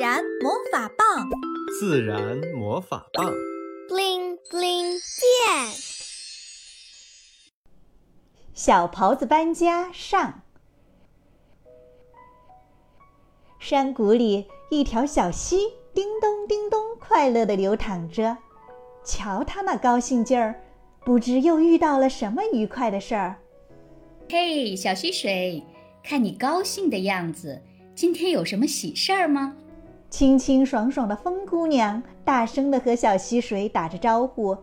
然魔法棒，自然魔法棒，bling bling 变。小袍子搬家上。山谷里，一条小溪叮咚叮咚快乐的流淌着。瞧他那高兴劲儿，不知又遇到了什么愉快的事儿。嘿，小溪水，看你高兴的样子，今天有什么喜事儿吗？清清爽爽的风姑娘大声的和小溪水打着招呼：“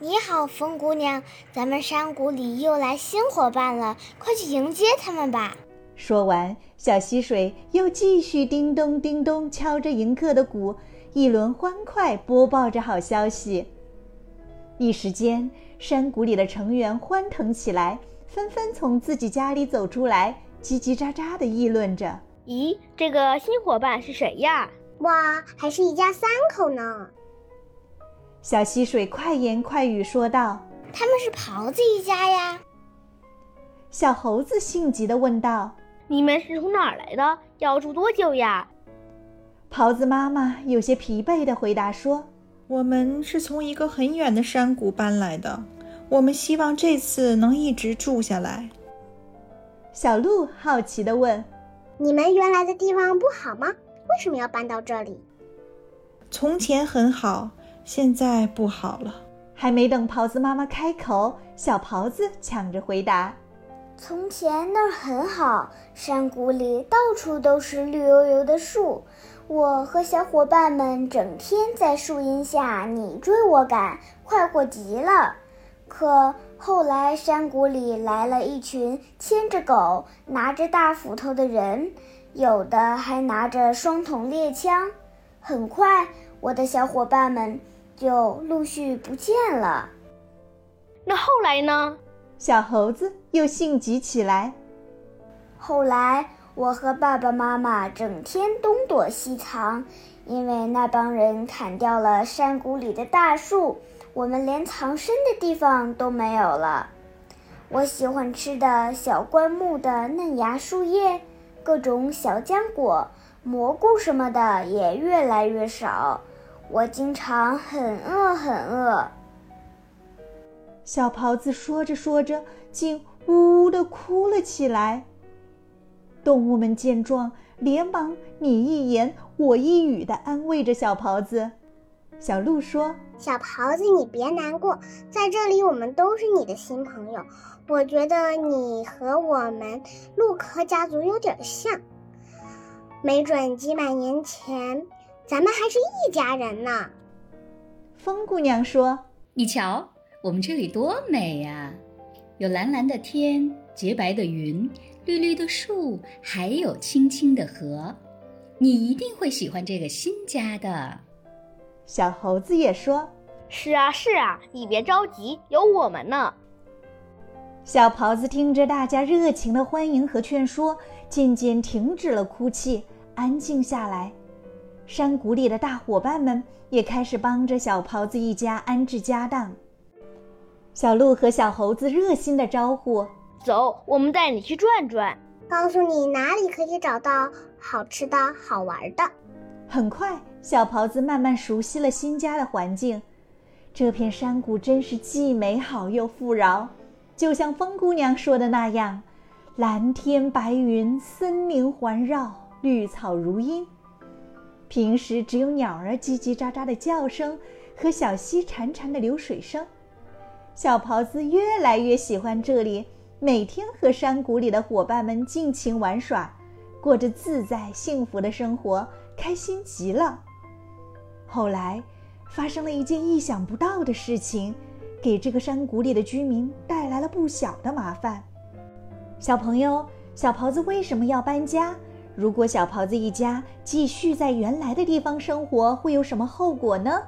你好，风姑娘，咱们山谷里又来新伙伴了，快去迎接他们吧。”说完，小溪水又继续叮咚叮咚敲着迎客的鼓，一轮欢快播报着好消息。一时间，山谷里的成员欢腾起来，纷纷从自己家里走出来，叽叽喳喳地议论着：“咦，这个新伙伴是谁呀？哇，还是一家三口呢！”小溪水快言快语说道：“他们是狍子一家呀。”小猴子性急地问道。你们是从哪儿来的？要住多久呀？狍子妈妈有些疲惫地回答说：“我们是从一个很远的山谷搬来的，我们希望这次能一直住下来。”小鹿好奇地问：“你们原来的地方不好吗？为什么要搬到这里？”“从前很好，现在不好了。”还没等狍子妈妈开口，小狍子抢着回答。从前那儿很好，山谷里到处都是绿油油的树，我和小伙伴们整天在树荫下你追我赶，快活极了。可后来山谷里来了一群牵着狗、拿着大斧头的人，有的还拿着双筒猎枪，很快我的小伙伴们就陆续不见了。那后来呢？小猴子又性急起来。后来，我和爸爸妈妈整天东躲西藏，因为那帮人砍掉了山谷里的大树，我们连藏身的地方都没有了。我喜欢吃的小灌木的嫩芽树叶，各种小浆果、蘑菇什么的也越来越少。我经常很饿，很饿。小狍子说着说着，竟呜呜地哭了起来。动物们见状，连忙你一言我一语地安慰着小狍子。小鹿说：“小袍子，你别难过，在这里我们都是你的新朋友。我觉得你和我们陆科家族有点像，没准几百年前咱们还是一家人呢。”风姑娘说：“你瞧。”我们这里多美呀，有蓝蓝的天，洁白的云，绿绿的树，还有清清的河。你一定会喜欢这个新家的。小猴子也说：“是啊，是啊，你别着急，有我们呢。”小狍子听着大家热情的欢迎和劝说，渐渐停止了哭泣，安静下来。山谷里的大伙伴们也开始帮着小狍子一家安置家当。小鹿和小猴子热心的招呼：“走，我们带你去转转，告诉你哪里可以找到好吃的好玩的。”很快，小狍子慢慢熟悉了新家的环境。这片山谷真是既美好又富饶，就像风姑娘说的那样：“蓝天白云，森林环绕，绿草如茵。”平时只有鸟儿叽叽喳喳的叫声和小溪潺潺的流水声。小狍子越来越喜欢这里，每天和山谷里的伙伴们尽情玩耍，过着自在幸福的生活，开心极了。后来，发生了一件意想不到的事情，给这个山谷里的居民带来了不小的麻烦。小朋友，小狍子为什么要搬家？如果小狍子一家继续在原来的地方生活，会有什么后果呢？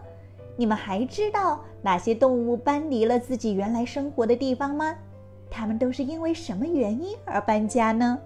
你们还知道哪些动物搬离了自己原来生活的地方吗？它们都是因为什么原因而搬家呢？